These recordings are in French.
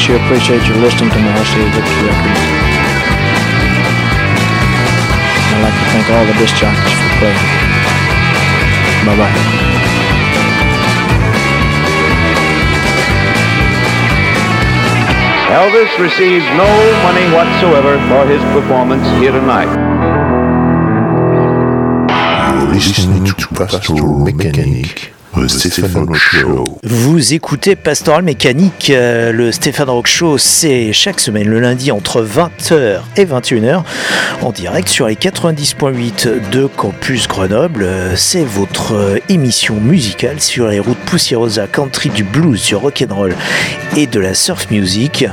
Sure appreciate you listening to my RCA Victory records. I'd like to thank all the disc jockeys for playing. Bye-bye. Elvis receives no money whatsoever for his performance here tonight. You're listening to Pastoral Mechanic. Vous écoutez Pastoral Mécanique, euh, le Stéphane Rock Show, c'est chaque semaine le lundi entre 20h et 21h en direct sur les 90.8 de Campus Grenoble. C'est votre euh, émission musicale sur les routes poussiéreuses à country, du blues, du rock'n'roll et de la surf music.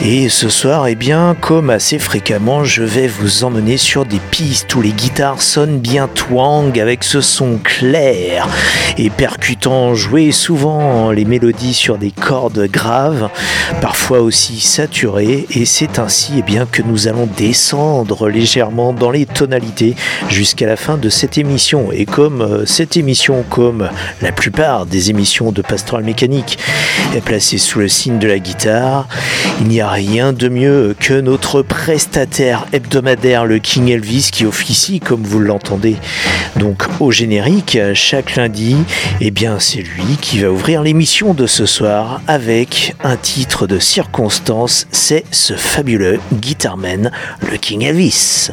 Et ce soir, eh bien, comme assez fréquemment, je vais vous emmener sur des pistes où les guitares sonnent bien twang avec ce son clair et percutant, jouer souvent les mélodies sur des cordes graves, parfois aussi saturées, et c'est ainsi eh bien, que nous allons descendre légèrement dans les tonalités jusqu'à la fin de cette émission. Et comme euh, cette émission, comme la plupart des émissions de Pastoral Mécanique, est placée sous le signe de la guitare, il n'y a rien de mieux que notre prestataire hebdomadaire, le King Elvis, qui officie, comme vous l'entendez, donc au générique chaque lundi eh bien c'est lui qui va ouvrir l'émission de ce soir avec un titre de circonstance, c'est ce fabuleux guitarman, le King Elvis.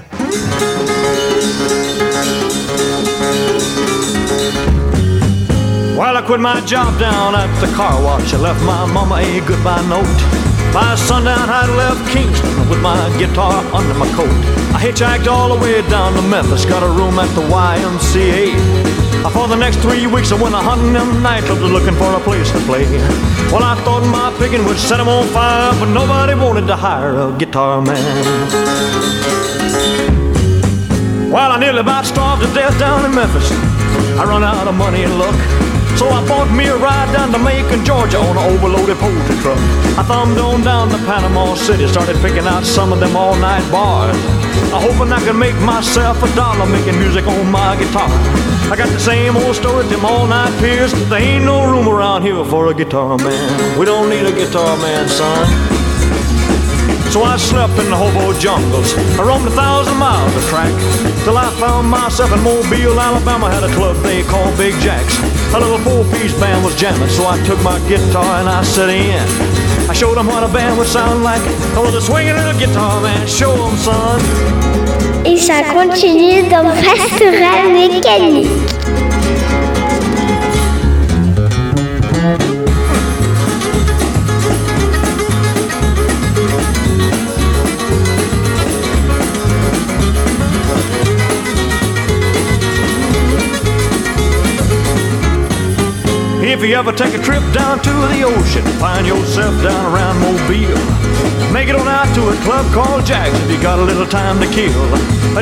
While I quit my job down at the car wash, I left my mama a goodbye note. By sundown, I left Kingston with my guitar under my coat. I hitchhiked all the way down to Memphis, got a room at the YMCA. For the next three weeks, I went a hunting them nightclubs looking for a place to play. Well, I thought my picking would set them on fire, but nobody wanted to hire a guitar man. Well, I nearly about starved to death down in Memphis. I run out of money and luck. So I bought me a ride down to Macon, Georgia on an overloaded poultry truck. I thumbed on down to Panama City, started picking out some of them all night bars. I hoping I could make myself a dollar making music on my guitar. I got the same old story, them all night peers. There ain't no room around here for a guitar man. We don't need a guitar man, son. So I slept in the hobo jungles. I roamed a thousand miles of track till I found myself in Mobile, Alabama. Had a club they called Big Jacks. A little four-piece band was jamming, so I took my guitar and I set in. I showed them what a band would sound like. I was a swinging little guitar man. Show them, son. Et ça continue dans Pastoral Mécanique. You ever take a trip down to the ocean, find yourself down around Mobile. Make it on out to a club called Jack's if you got a little time to kill.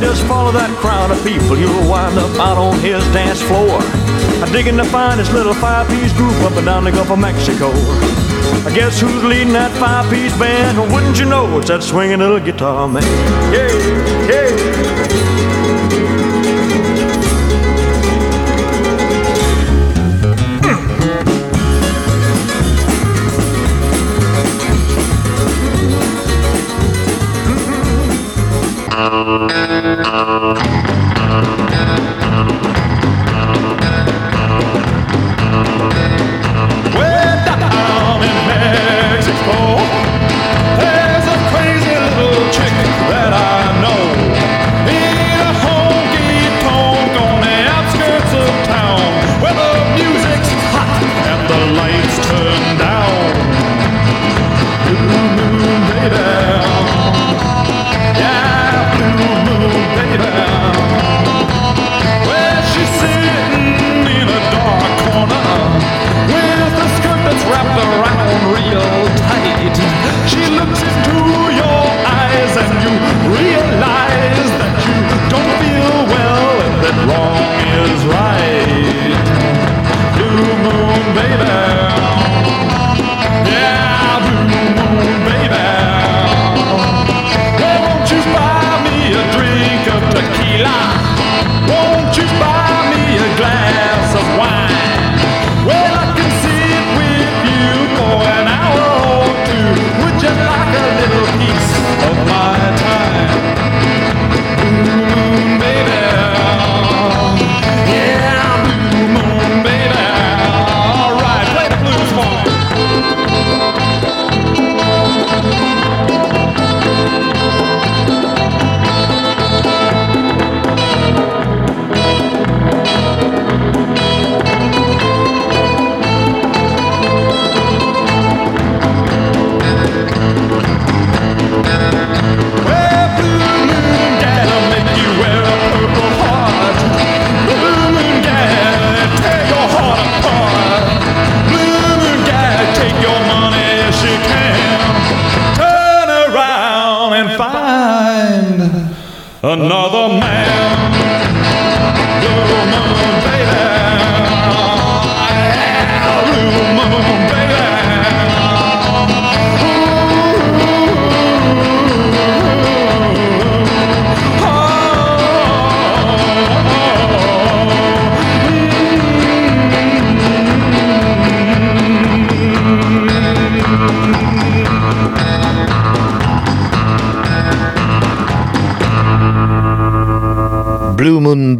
Just follow that crowd of people, you'll wind up out on his dance floor. Digging find this little five-piece group up and down the Gulf of Mexico. I guess who's leading that five-piece band? Wouldn't you know it's that swinging little guitar man? Yeah, yeah.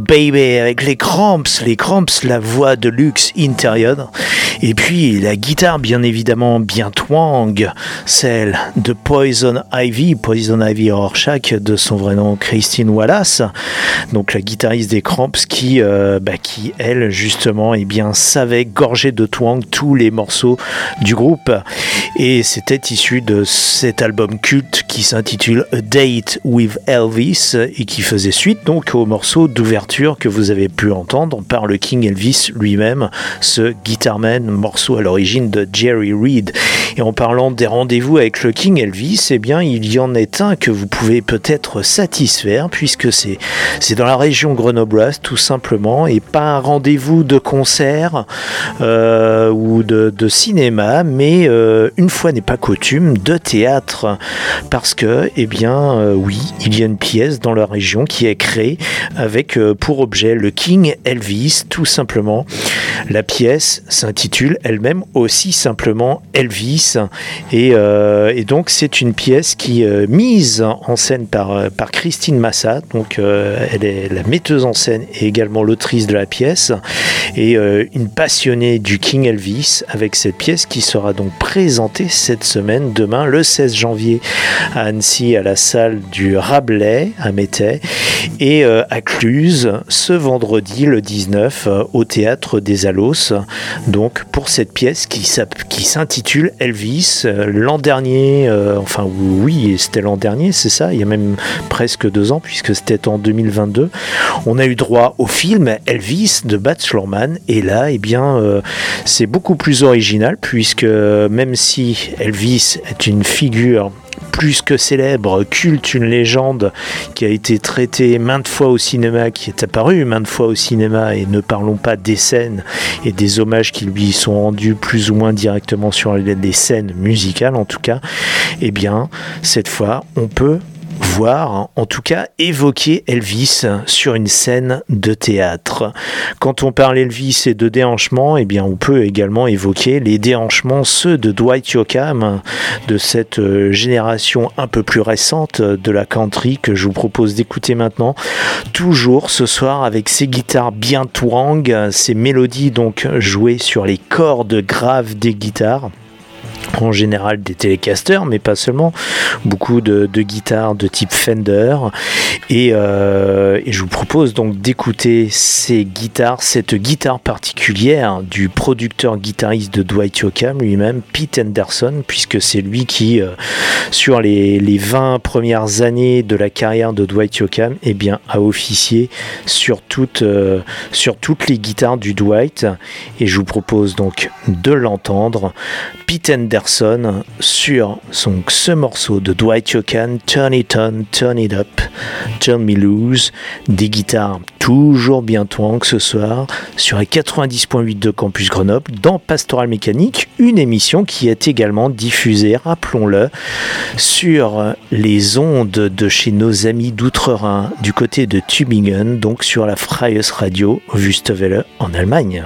Baby avec les Cramps, les Cramps, la voix de luxe intérieure. Et puis la guitare, bien évidemment, bien twang, celle de Poison Ivy, Poison Ivy Rorschach, de son vrai nom Christine Wallace, donc la guitariste des Cramps, qui, euh, bah, qui elle, justement, eh bien, savait gorger de twang tous les morceaux du groupe. Et c'était issu de cet album culte qui s'intitule A Date with Elvis et qui faisait suite donc au morceau d'ouverture que vous avez pu entendre par le King Elvis lui-même, ce Guitarman, morceau à l'origine de Jerry Reed. Et en parlant des rendez-vous avec le King Elvis, eh bien il y en est un que vous pouvez peut-être satisfaire puisque c'est c'est dans la région grenobloise tout simplement et pas un rendez-vous de concert euh, ou de, cinéma, mais euh, une fois n'est pas coutume de théâtre parce que eh bien euh, oui il y a une pièce dans la région qui est créée avec pour objet le King Elvis tout simplement. La pièce s'intitule elle-même aussi simplement Elvis. Et, et donc c'est une pièce qui est mise en scène par, par Christine Massa. Donc elle est la metteuse en scène et également l'autrice de la pièce. Et une passionnée du King Elvis avec cette pièce qui sera donc présentée cette semaine, demain, le 16 janvier, à Annecy, à la salle du Rabelais, à Métais, et euh, à Cluse, ce vendredi, le 19, euh, au théâtre des Alos. Donc, pour cette pièce qui, s'intitule Elvis, euh, l'an dernier, enfin, oui, c'était l'an dernier, c'est ça, il y a même presque deux ans, puisque c'était en 2022, on a eu droit au film Elvis de Baz Luhrmann, et là, eh bien, c'est beaucoup plus original, puisque même si Elvis est une figure plus que célèbre, culte, une légende qui a été traitée maintes fois au cinéma, qui est apparue maintes fois au cinéma, et ne parlons pas des scènes et des hommages qui lui sont rendus plus ou moins directement sur les scènes musicales en tout cas, eh bien cette fois on peut voir, en tout cas évoquer Elvis sur une scène de théâtre. Quand on parle Elvis et de déhanchement, eh bien on peut également évoquer les déhanchements, ceux de Dwight Yoakam, de cette euh, génération un peu plus récente de la country que je vous propose d'écouter maintenant. Toujours ce soir avec ses guitares bien twang, ses mélodies donc jouées sur les cordes graves des guitares en général des télécasters, mais pas seulement, beaucoup de, guitares de type Fender. Euh, et, je vous propose donc d'écouter ces guitares, cette guitare particulière du producteur guitariste de Dwight Yoakam lui-même, Pete Anderson, puisque c'est lui qui, euh, sur les, 20 premières années de la carrière de Dwight Yoakam, eh bien, a officié sur toutes, euh, sur toutes les guitares du Dwight. Et je vous propose donc de l'entendre. Pete Anderson Sur son, ce morceau de Dwight Yoakam, Turn It On, Turn It Up, Turn Me Loose, des guitares toujours bien que ce soir sur les 90.8 de Campus Grenoble dans Pastoral Mécanique, une émission qui est également diffusée, rappelons-le, sur les ondes de chez nos amis d'Outre-Rhin du côté de Tübingen, donc sur la Freies Radio Wüstewelle en Allemagne.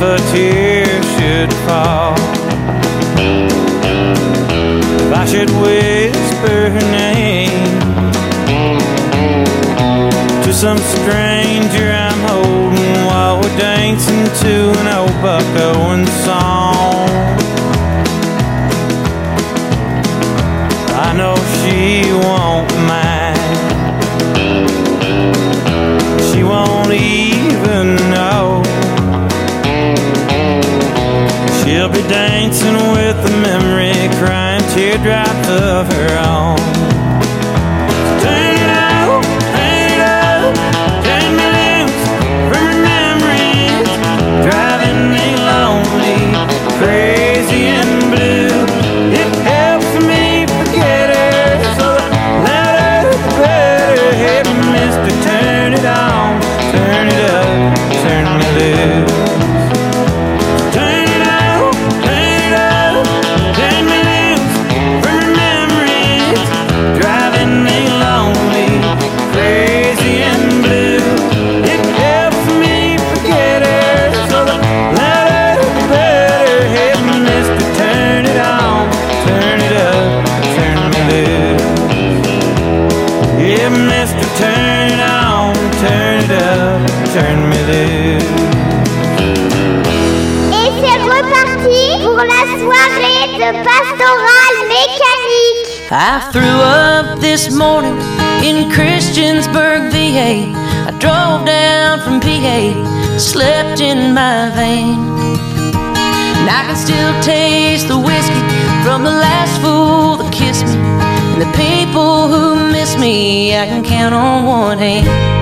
If a tear should fall, if I should whisper her name to some stranger I'm holding while we're dancing to an old Buck Owens song. Be dancing with the memory, crying teardrops of her own. I threw up this morning in Christiansburg, VA. I drove down from PA, slept in my van. And I can still taste the whiskey from the last fool that kissed me. And the people who miss me, I can count on one hand.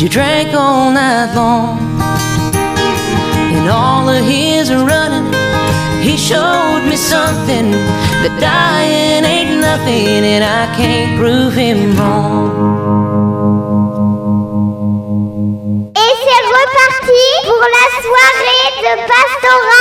you drank all night long. In all of his running, he showed me something that dying ain't nothing, and I can't prove him wrong. Et c'est reparti pour la soirée de Pastoral.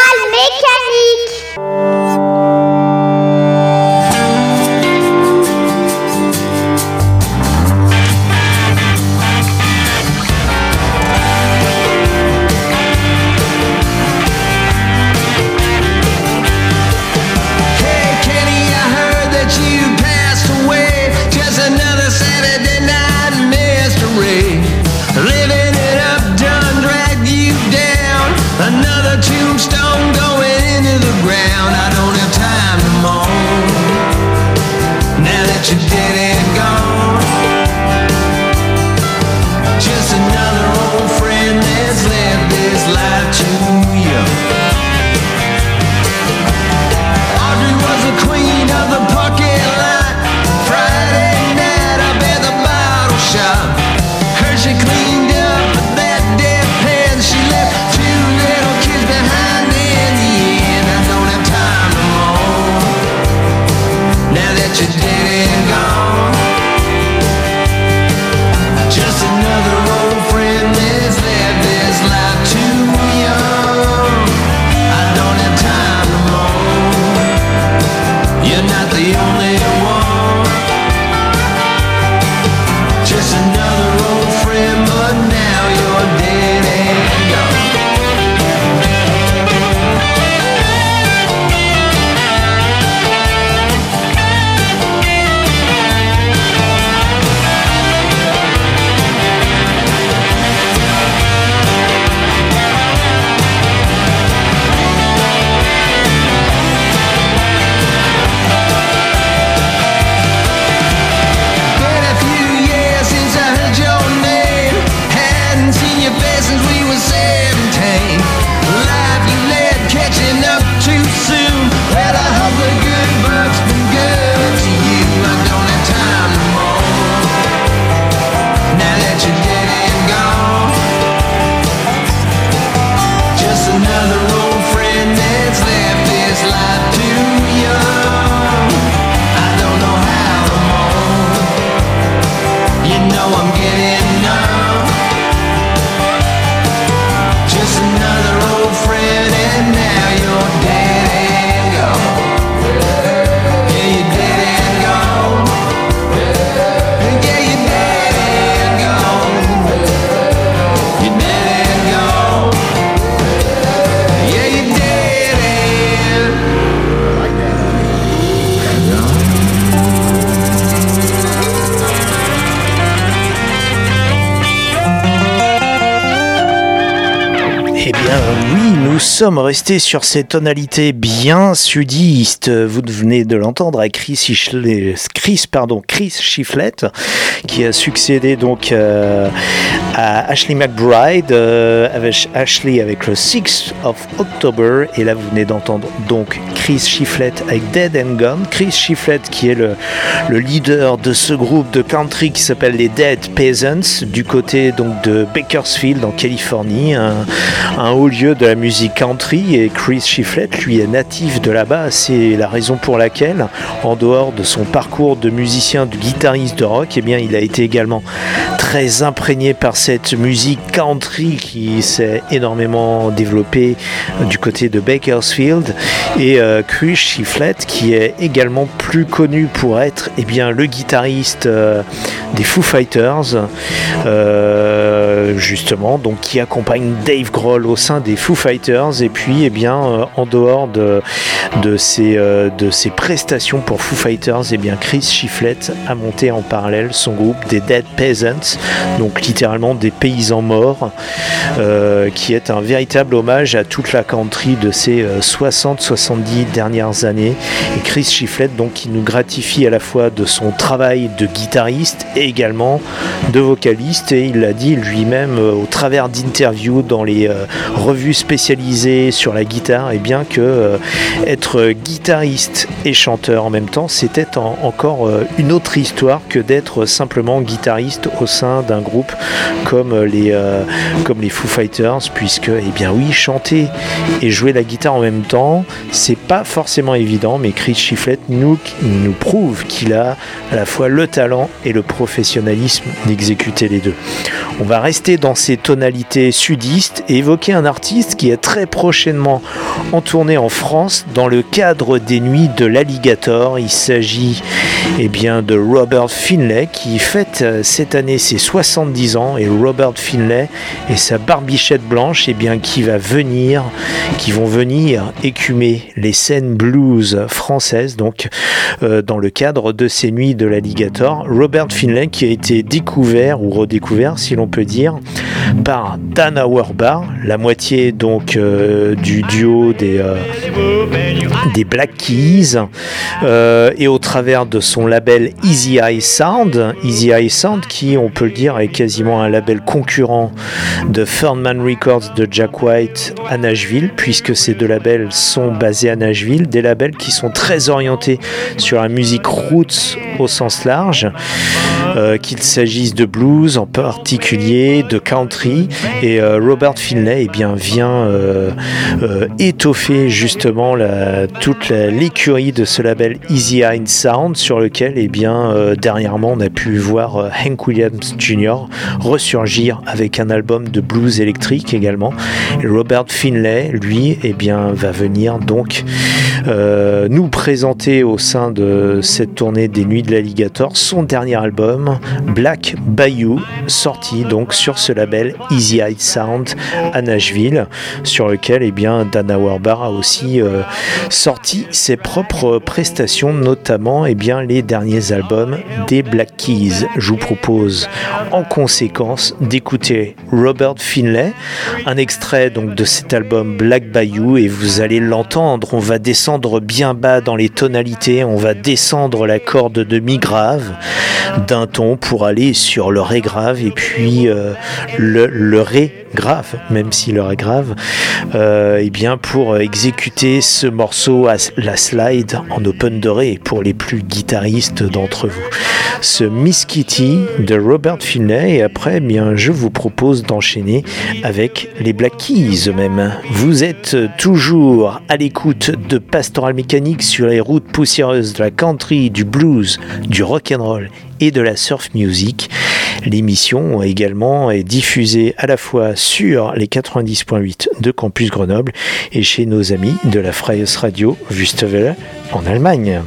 you did it. hit nous sommes restés sur ces tonalités bien sudistes. Vous venez de l'entendre à Chris, Chris, pardon, Chris qui a succédé donc euh, à Ashley McBride, euh, avec Ashley avec le 6 of October. Et là, vous venez d'entendre donc Chris Shiflett avec Dead and Gone. Chris Shiflett, qui est le, le leader de ce groupe de country qui s'appelle les Dead Peasants, du côté donc de Bakersfield en Californie, haut lieu de la musique country. Et Chris Shiflett, lui, est natif de là-bas. C'est la raison pour laquelle, en dehors de son parcours de musicien, de guitariste de rock, eh bien, il a été également très imprégné par cette musique country qui s'est énormément développée du côté de Bakersfield et euh, Chris Shiflett qui est également plus connu pour être eh bien, le guitariste euh, des Foo Fighters euh, justement donc qui accompagne Dave Grohl au des Foo Fighters et puis eh bien en dehors de, de, ses, de ses prestations pour Foo Fighters eh bien Chris Shiflett a monté en parallèle son groupe des Dead Peasants donc littéralement des paysans morts qui est un véritable hommage à toute la country de ces 60-70 dernières années. Et Chris Shiflett, donc, qui nous gratifie à la fois de son travail de guitariste et également de vocaliste. Et il l'a dit lui-même au travers d'interviews dans les revues spécialisées sur la guitare, et bien que être guitariste et chanteur en même temps, c'était encore une autre histoire que d'être simplement guitariste au sein d'un groupe comme les, comme les Foo Fighters, puisque, eh bien oui, chanter et jouer la guitare en même temps, c'est pas forcément évident, mais Chris Shiflett nous, nous prouve qu'il a à la fois le talent et le professionnalisme d'exécuter les deux. On va rester dans ces tonalités sudistes et évoquer un artiste qui est très prochainement en tournée en France dans le cadre des nuits de l'Alligator. Il s'agit eh bien, de Robert Finlay qui fête cette année ses 70 ans et Robert Finlay et sa barbichette blanche eh bien, qui va venir, qui vont venir écumer les scènes blues françaises donc euh, dans le cadre de ces nuits de l'Alligator. Robert Finlay qui a été découvert ou redécouvert si l'on peut dire par Dan Auerbach, la moitié donc euh, du duo des, euh, des Black Keys euh, et au travers de son label Easy Eye Sound, Easy Eye Sound qui on peut le dire est quasiment un label concurrent de Fernman Records de Jack White à Nashville puisque ces deux labels sont basés à Nashville, des labels qui sont très orientés sur la musique roots au sens large, qu'il s'agisse de blues en particulier, de country et Robert Finlay eh bien, vient étoffer justement la, toute l'écurie de ce label Easy Eye Sound sur lequel eh bien, dernièrement on a pu voir Hank Williams Jr. ressurgir avec un album de blues électrique également. Robert Finlay, lui, eh bien, va venir donc euh, nous présenter au sein de cette tournée des Nuits de l'Alligator son dernier album, Black Bayou, sorti donc sur ce label Easy Eye Sound à Nashville, sur lequel eh bien, Dana Warbar a aussi euh, sorti ses propres prestations, notamment eh bien, les derniers albums des Black Keys. Je vous propose en conséquence d'écouter Robert Finlay, un extrait donc de cet album Black Bayou et vous allez l'entendre, on va descendre bien bas dans les tonalités, on va descendre la corde de mi grave d'un ton pour aller sur le ré grave et puis euh, le, le ré grave, même si le ré grave, euh, et bien pour exécuter ce morceau à la slide en open de ré pour les plus guitaristes d'entre vous. Ce Miss Kitty de Robert Finlay et après, eh bien, je vous propose d'enchaîner avec les Black Keys eux-mêmes. Vous êtes toujours à l'écoute de Pastoral Mécanique sur les routes poussiéreuses de la country, du blues, du rock and roll et de la surf music. L'émission également est diffusée à la fois sur les 90.8 de Campus Grenoble et chez nos amis de la Freies Radio Wüstewelle en Allemagne.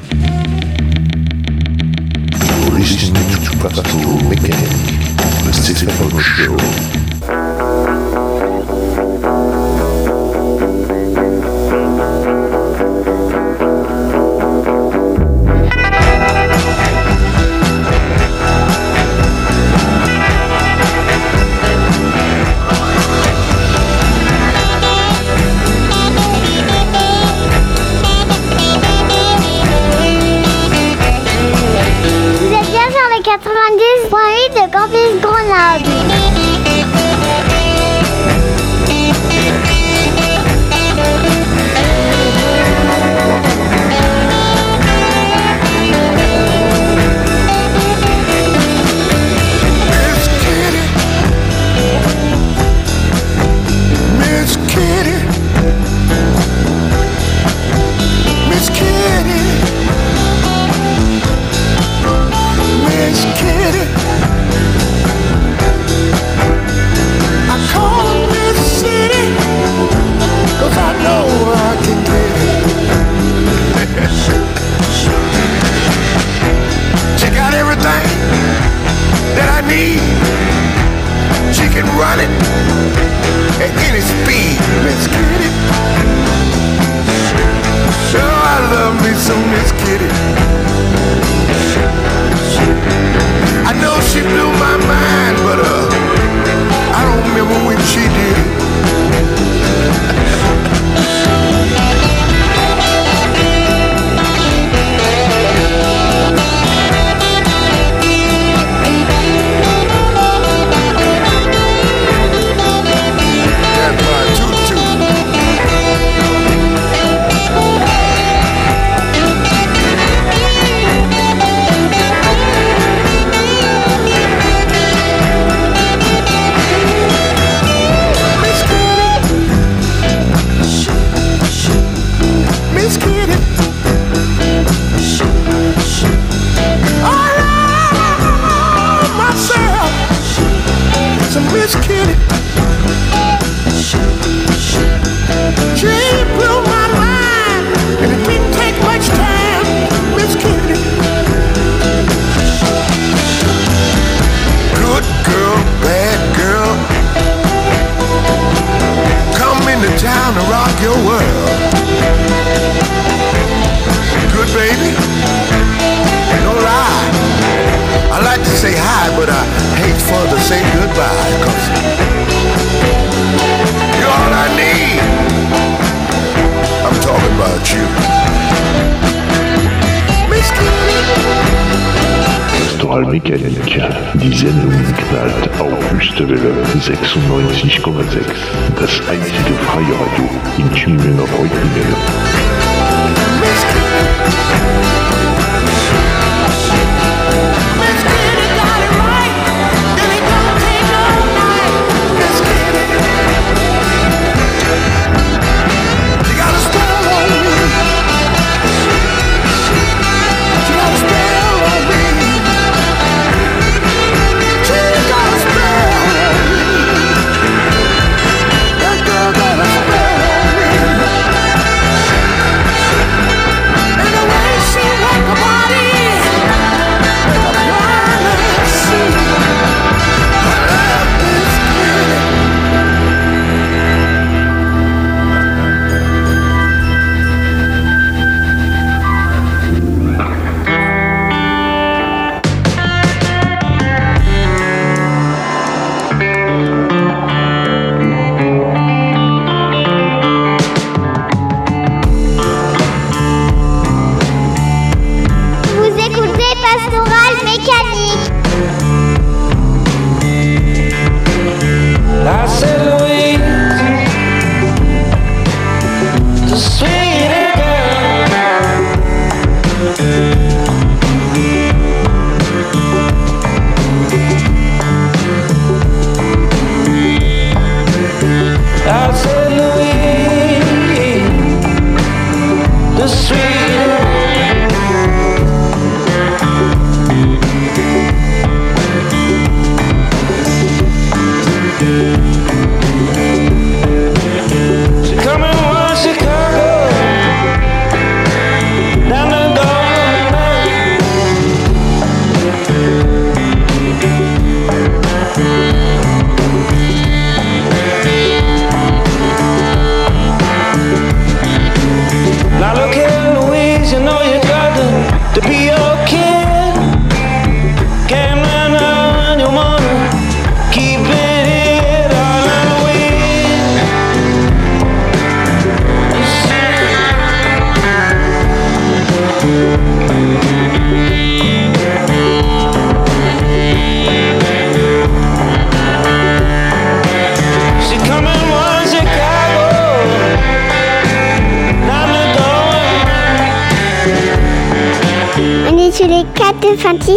Amerikanica, die Sendung knallt auf Wüstewelle 96,6. Das einzige freie Radio in Tübingen auf Reutlingen.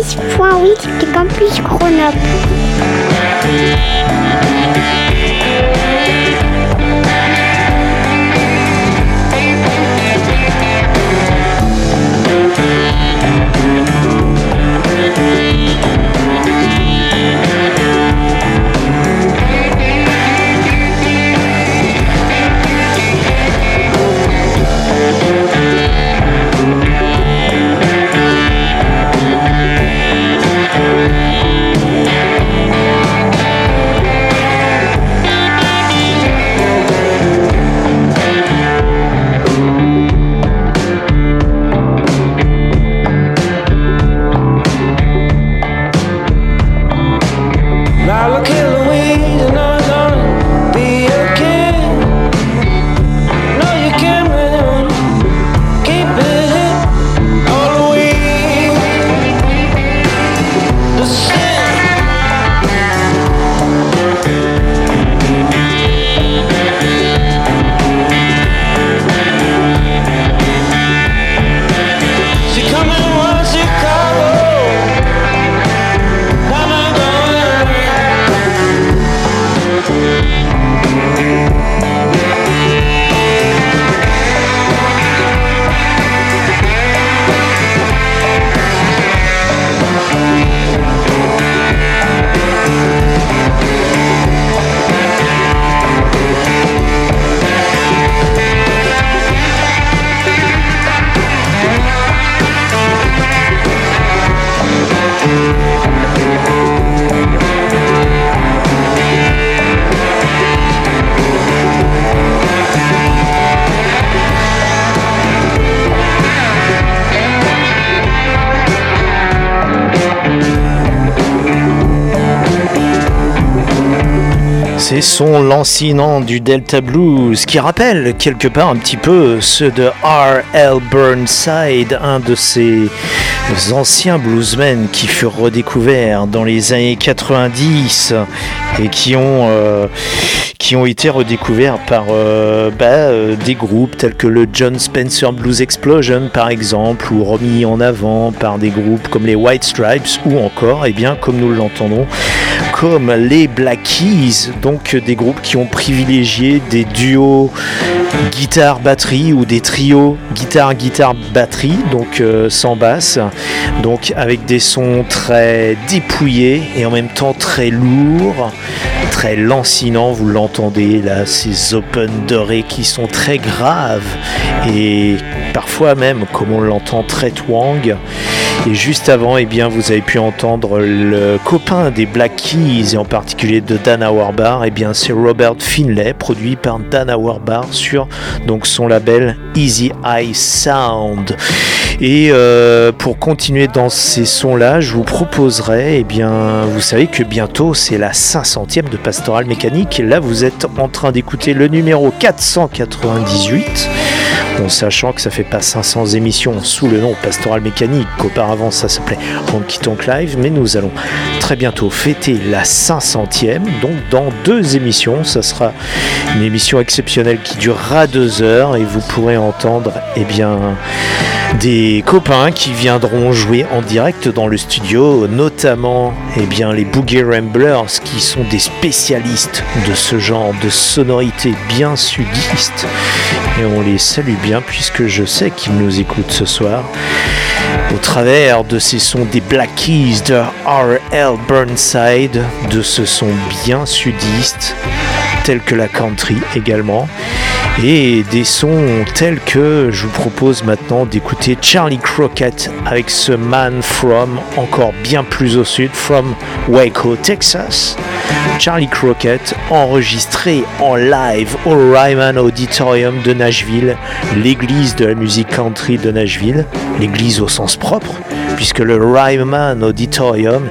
106.8 du campus Grenoble. Son lancinant du Delta Blues qui rappelle quelque part un petit peu ceux de R.L. Burnside, un de ces anciens bluesmen qui furent redécouverts dans les années 90 et qui ont, euh, qui ont été redécouverts par euh, bah, euh, des groupes tels que le John Spencer Blues Explosion par exemple, ou remis en avant par des groupes comme les White Stripes, ou encore, et eh bien, comme nous l'entendons, comme les Black Keys, donc des groupes qui ont privilégié des duos guitare-batterie ou des trios guitare-guitare-batterie, donc sans basse, donc avec des sons très dépouillés et en même temps très lourds, très lancinants, vous l'entendez là, ces open dorés qui sont très graves et parfois même, comme on l'entend, très twang. Et juste avant, eh bien, vous avez pu entendre le copain des Black Keys et en particulier de Dan Auerbach. Eh bien, c'est Robert Finlay, produit par Dan Auerbach sur donc son label Easy Eye Sound. Et euh, pour continuer dans ces sons-là, je vous proposerai, eh bien, vous savez que bientôt c'est la 500e de Pastoral Mécanique. Là, vous êtes en train d'écouter le numéro 498. En sachant que ça fait pas 500 émissions sous le nom Pastoral Mécanique, qu'auparavant ça s'appelait Honky Tonk Live, mais nous allons très bientôt fêter la 500e, donc dans deux émissions, ça sera une émission exceptionnelle qui durera deux heures et vous pourrez entendre, eh bien, des copains qui viendront jouer en direct dans le studio, notamment eh les Boogie Ramblers qui sont des spécialistes de ce genre de sonorité bien sudiste. Et on les salue bien puisque je sais qu'ils nous écoutent ce soir. Au travers de ces sons des Black Keys de R.L. Burnside, de ce son bien sudiste, tel que la country également et des sons tels que je vous propose maintenant d'écouter Charlie Crockett avec ce Man From encore bien plus au sud, From Waco, Texas. Charlie Crockett enregistré en live au Ryman Auditorium de Nashville, l'église de la musique country de Nashville, l'église au sens propre, puisque le Ryman Auditorium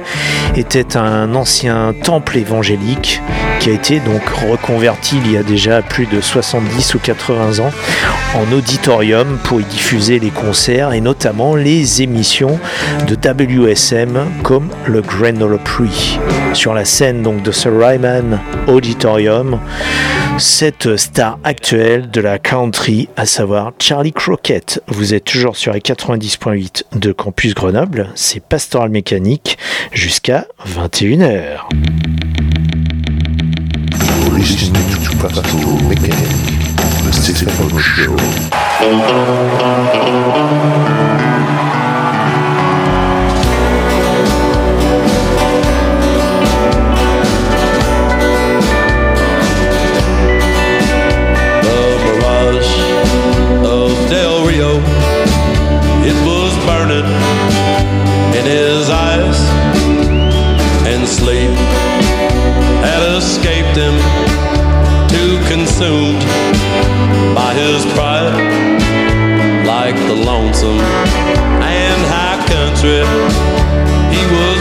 était un ancien temple évangélique qui a été donc reconverti il y a déjà plus de 70 ou 80 ans en auditorium pour y diffuser les concerts et notamment les émissions de WSM comme le Grand Ole Prix. Sur la scène donc de ce Ryman Auditorium, cette star actuelle de la country, à savoir Charlie Crockett. Vous êtes toujours sur les 90.8 de Campus Grenoble, c'est Pastoral Mécanique jusqu'à 21h. Listening to Pastoral Mechanic, the Stephen Show. The mirage of Del Rio, it was burning in his eyes, and sleep had escaped him, too consumed by his pride, like the lonesome and high country. He was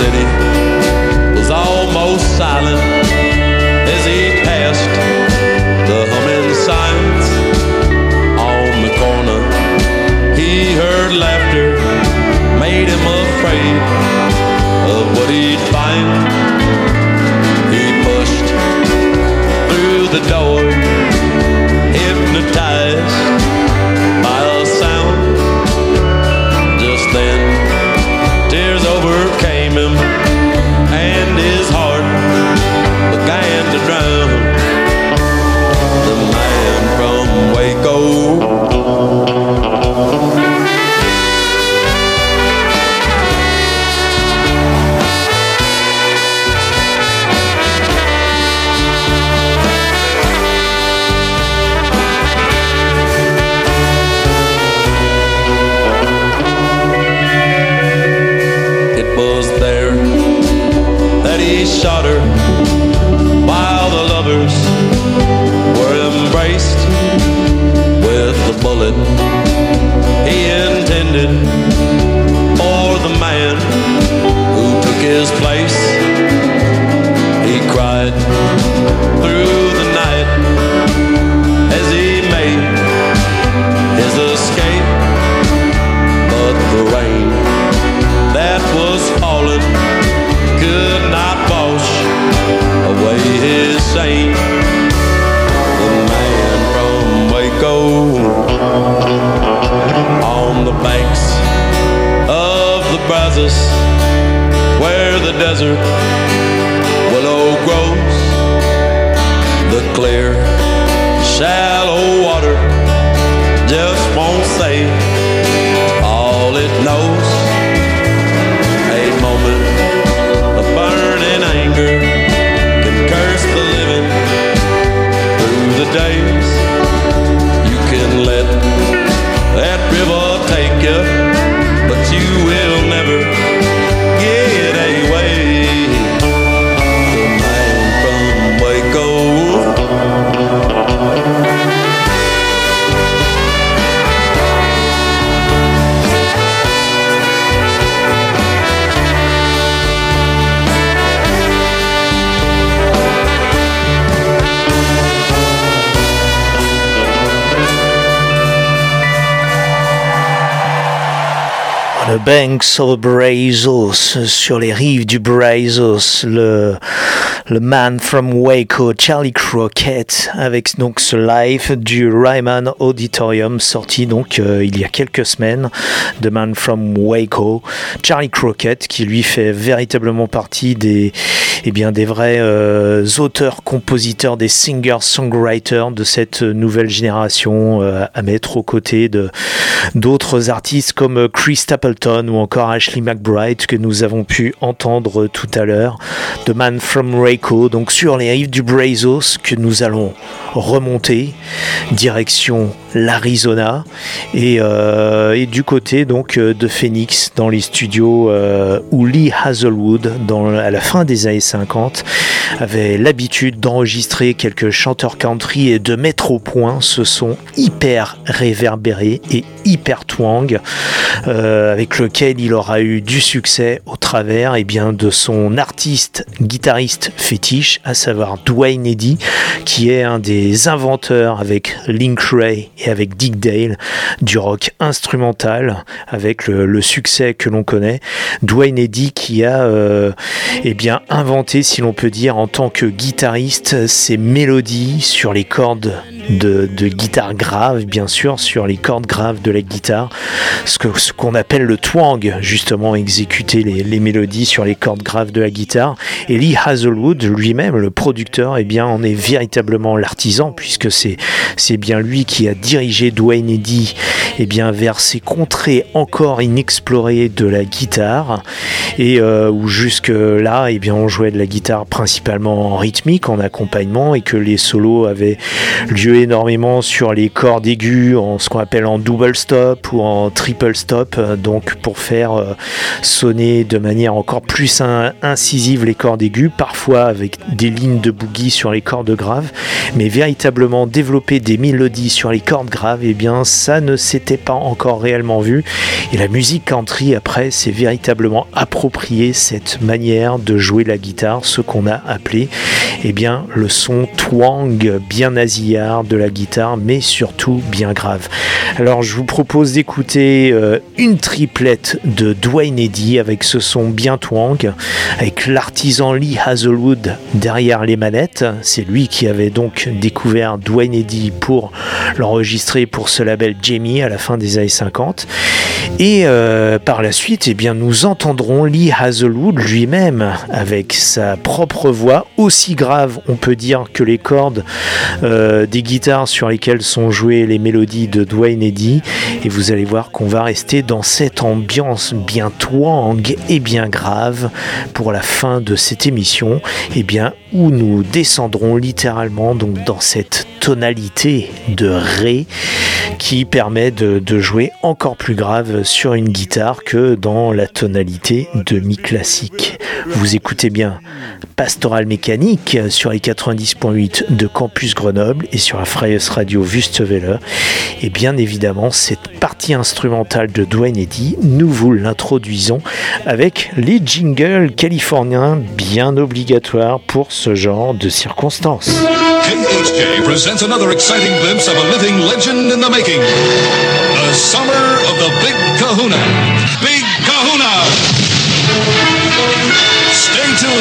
city banks of Brazos, sur les rives du Brazos, le, le man from Waco, Charlie Crockett, avec donc ce live du Ryman Auditorium sorti donc euh, il y a quelques semaines, The Man from Waco, Charlie Crockett qui lui fait véritablement partie des, eh bien, des vrais euh, auteurs, compositeurs, des singers-songwriters de cette nouvelle génération euh, à mettre aux côtés de d'autres artistes comme Chris Stapleton ou encore Ashley McBride que nous avons pu entendre tout à l'heure. The Man from Waco, donc sur les rives du Brazos que nous allons remonter direction l'Arizona. Et, euh, et du côté donc euh, de Phoenix dans les studios euh, où Lee Hazelwood dans, à la fin des années 50 avait l'habitude d'enregistrer quelques chanteurs country et de mettre au point ce son hyper réverbéré et hyper twang avec lequel il aura eu du succès au travers et bien, de son artiste guitariste fétiche à savoir Dwayne Eddy qui est un des inventeurs avec Link Ray et avec Dick Dale du rock instrumental avec le, succès que l'on connaît. Dwayne Eddy qui a euh, eh bien, inventé, si l'on peut dire, en tant que guitariste, ces mélodies sur les cordes de, guitare grave, bien sûr, sur les cordes graves de la guitare, ce que ce qu'on appelle le twang, justement, exécuter les, mélodies sur les cordes graves de la guitare. Et Lee Hazelwood, lui-même, le producteur, eh bien, en est véritablement l'artisan, puisque c'est bien lui qui a dirigé Dwayne Eddy eh bien, vers ces contrées encore inexplorées de la guitare, et euh, où jusque-là, eh bien, on jouait de la guitare principalement en rythmique, en accompagnement, et que les solos avaient lieu énormément sur les cordes aiguës, en ce qu'on appelle en double stop ou en triple stop, euh, donc pour faire euh, sonner de manière encore plus in- incisive les cordes aiguës, parfois avec des lignes de boogie sur les cordes graves, mais véritablement développer des mélodies sur les cordes graves, eh bien ça ne s'était pas encore réellement vu. Et la musique country après s'est véritablement approprié cette manière de jouer la guitare, ce qu'on a appelé eh bien le son twang bien nasillard de la guitare, mais surtout bien grave. Alors je vous propose d'écouter euh, une triplette de Dwayne Eddy avec ce son bien twang, avec l'artisan Lee Hazelwood derrière les manettes. C'est lui qui avait donc découvert Dwayne Eddy pour l'enregistrer pour ce label Jamie à la fin des années 50. Et euh, par la suite, eh bien, nous entendrons Lee Hazelwood lui-même avec sa propre voix, aussi grave, on peut dire, que les cordes euh, des guitares sur lesquelles sont jouées les mélodies de Dwayne Eddy. Et vous allez voir qu'on va rester dans cette ambiance bien twang et bien grave pour la fin de cette émission, eh bien, où nous descendrons littéralement donc dans cette tonalité de Ré qui permet de, jouer encore plus grave sur une guitare que dans la tonalité de mi classique. Vous écoutez bien Pastoral Mécanique sur les 90.8 de Campus Grenoble et sur la Freies Radio Wüstewelle. Et bien évidemment, cette partie instrumentale de Dwayne Eddy, nous vous l'introduisons avec les jingles californiens bien obligatoires pour ce genre de circonstances. KHJ presents another exciting glimpse of a living legend in the making. The summer of the Big Kahuna. Big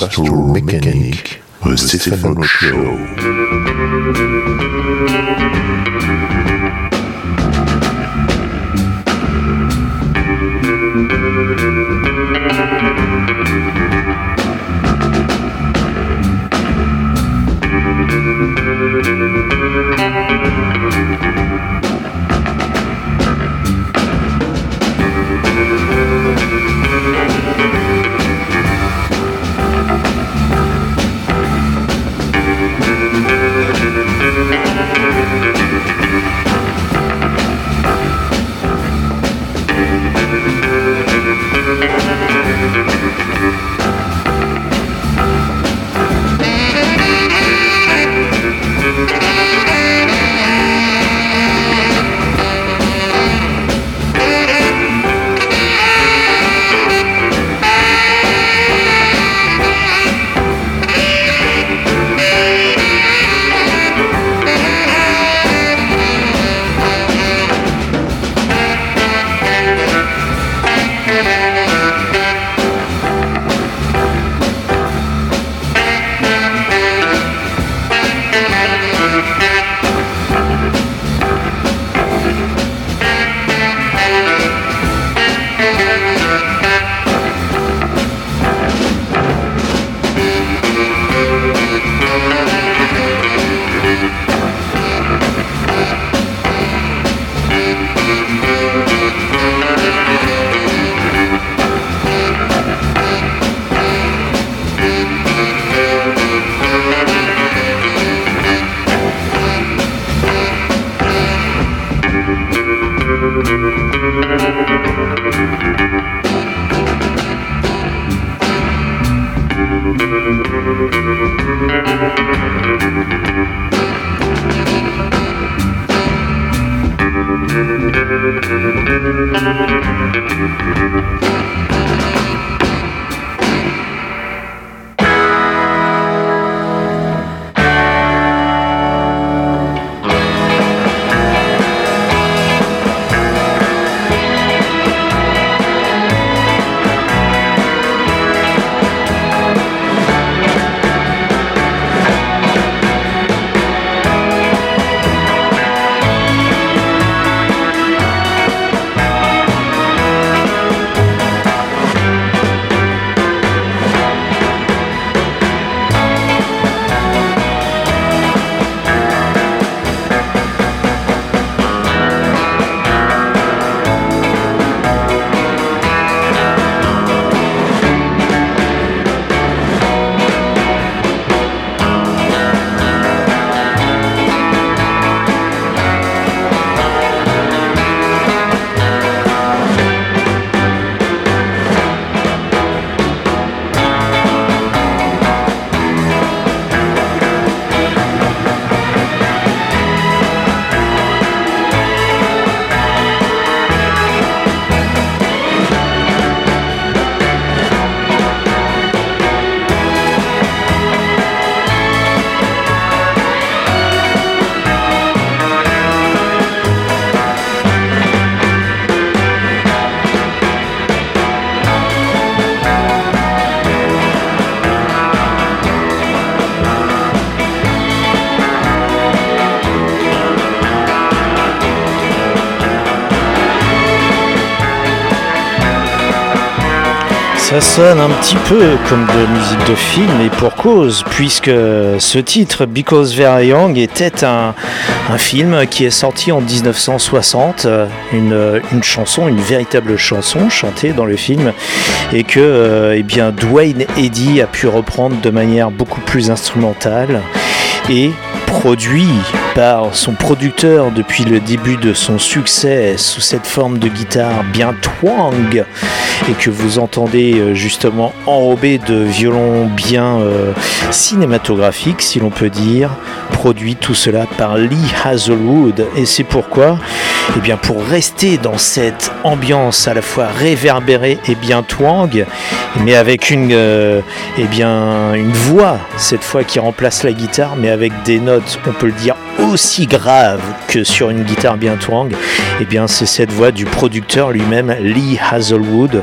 Pastoral Mechanic, the Stefano Show. Ça sonne un petit peu comme de musique de film et pour cause, puisque ce titre, Because Very Young, était un, film qui est sorti en 1960, une, une, chanson, une véritable chanson chantée dans le film, et que euh, eh bien, Dwayne Eddy a pu reprendre de manière beaucoup plus instrumentale et produit par son producteur depuis le début de son succès sous cette forme de guitare bien twang et que vous entendez euh, justement enrobé de violons bien euh, cinématographiques si l'on peut dire produit tout cela par Lee Hazelwood. Et c'est pourquoi eh bien pour rester dans cette ambiance à la fois réverbérée et bien twang mais avec une euh, eh bien une voix cette fois qui remplace la guitare mais avec des notes on peut le dire aussi grave que sur une guitare bien twang, et bien c'est cette voix du producteur lui-même, Lee Hazelwood,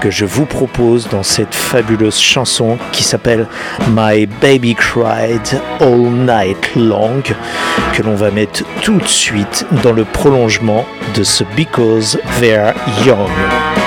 que je vous propose dans cette fabuleuse chanson qui s'appelle My Baby Cried All Night Long, que l'on va mettre tout de suite dans le prolongement de ce Because They're Young.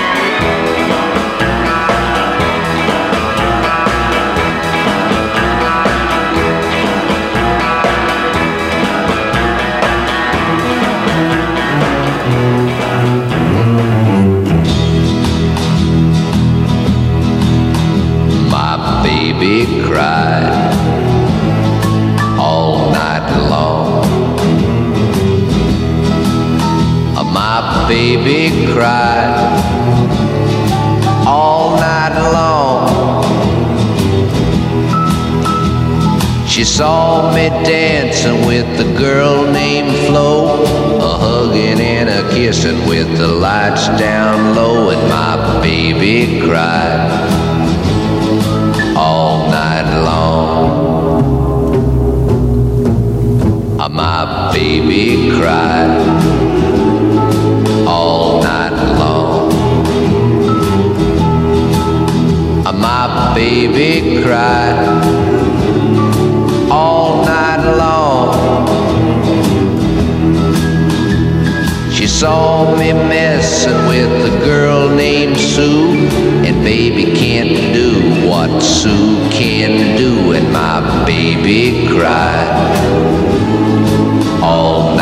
She saw me dancing with a girl named Flo, a hugging and a kissing with the lights down low, and my baby cried all night long. Uh, my baby cried all night long. Uh, my baby cried saw me messing with a girl named Sue, and baby can't do what Sue can do, and my baby cried all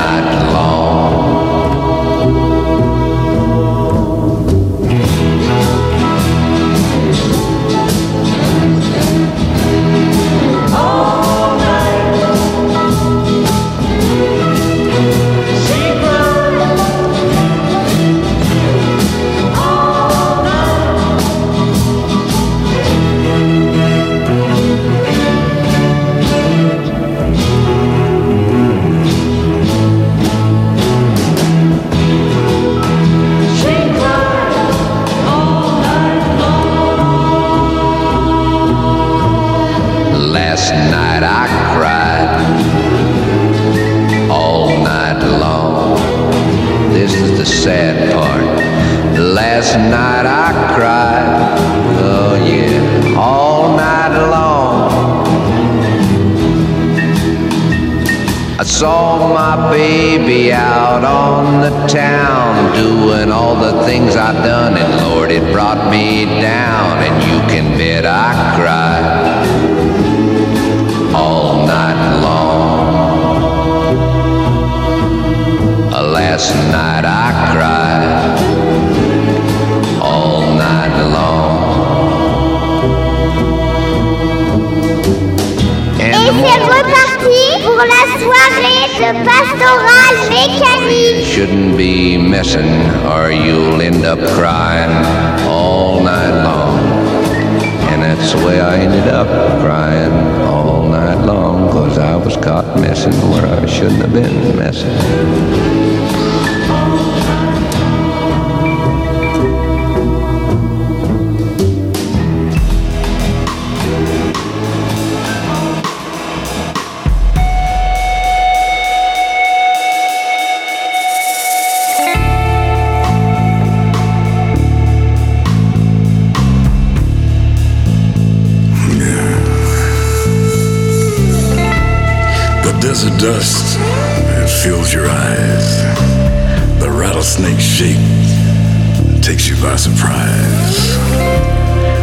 takes you by surprise.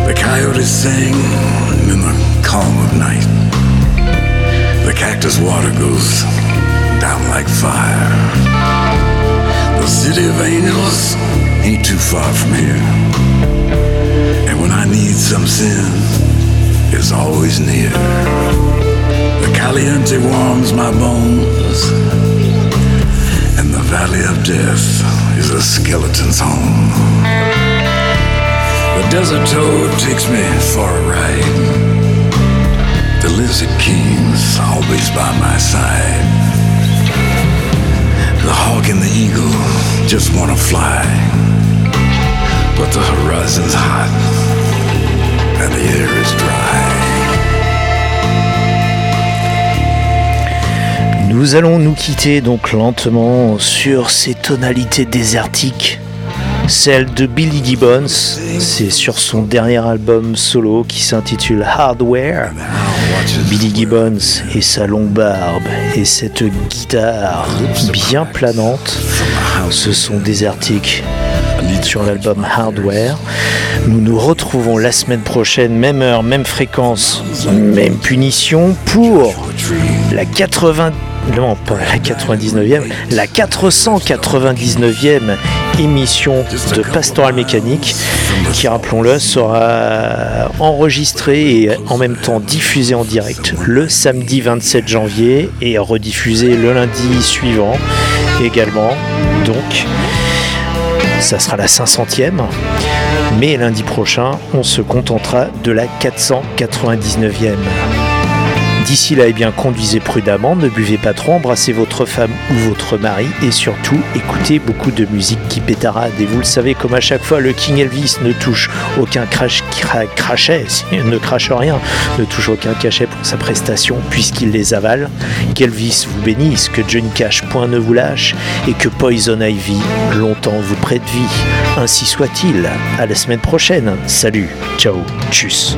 The coyotes sing in the calm of night. The cactus water goes down like fire. The city of angels ain't too far from here. And when I need some sin, it's always near. The caliente warms my bones, and the valley of death is a skeleton's home. The desert toad takes me for a ride. The lizard king's always by my side. The hawk and the eagle just wanna fly. But the horizon's hot and the air is dry. Nous allons nous quitter donc lentement sur ces tonalités désertiques. Celle de Billy Gibbons, c'est sur son dernier album solo qui s'intitule Hardware. Billy Gibbons et sa longue barbe et cette guitare bien planante, ce sont désertiques sur l'album Hardware. Nous nous retrouvons la semaine prochaine, même heure, même fréquence, même punition pour la 80 non pas la 99e, la 499e émission de Pastoral Mécanique qui, rappelons-le, sera enregistrée et en même temps diffusée en direct le samedi 27 janvier et rediffusée le lundi suivant également. Donc, ça sera la 500e. Mais lundi prochain, on se contentera de la 499e. D'ici là, eh bien, conduisez prudemment, ne buvez pas trop, embrassez votre femme ou votre mari et surtout écoutez beaucoup de musique qui pétarade. Et vous le savez, comme à chaque fois, le King Elvis ne touche aucun crash, cra- crachet, ne crache rien, ne touche aucun cachet pour sa prestation puisqu'il les avale. Qu'Elvis vous bénisse, que Johnny Cash point ne vous lâche et que Poison Ivy longtemps vous prête vie. Ainsi soit-il. À la semaine prochaine. Salut, ciao, tchuss.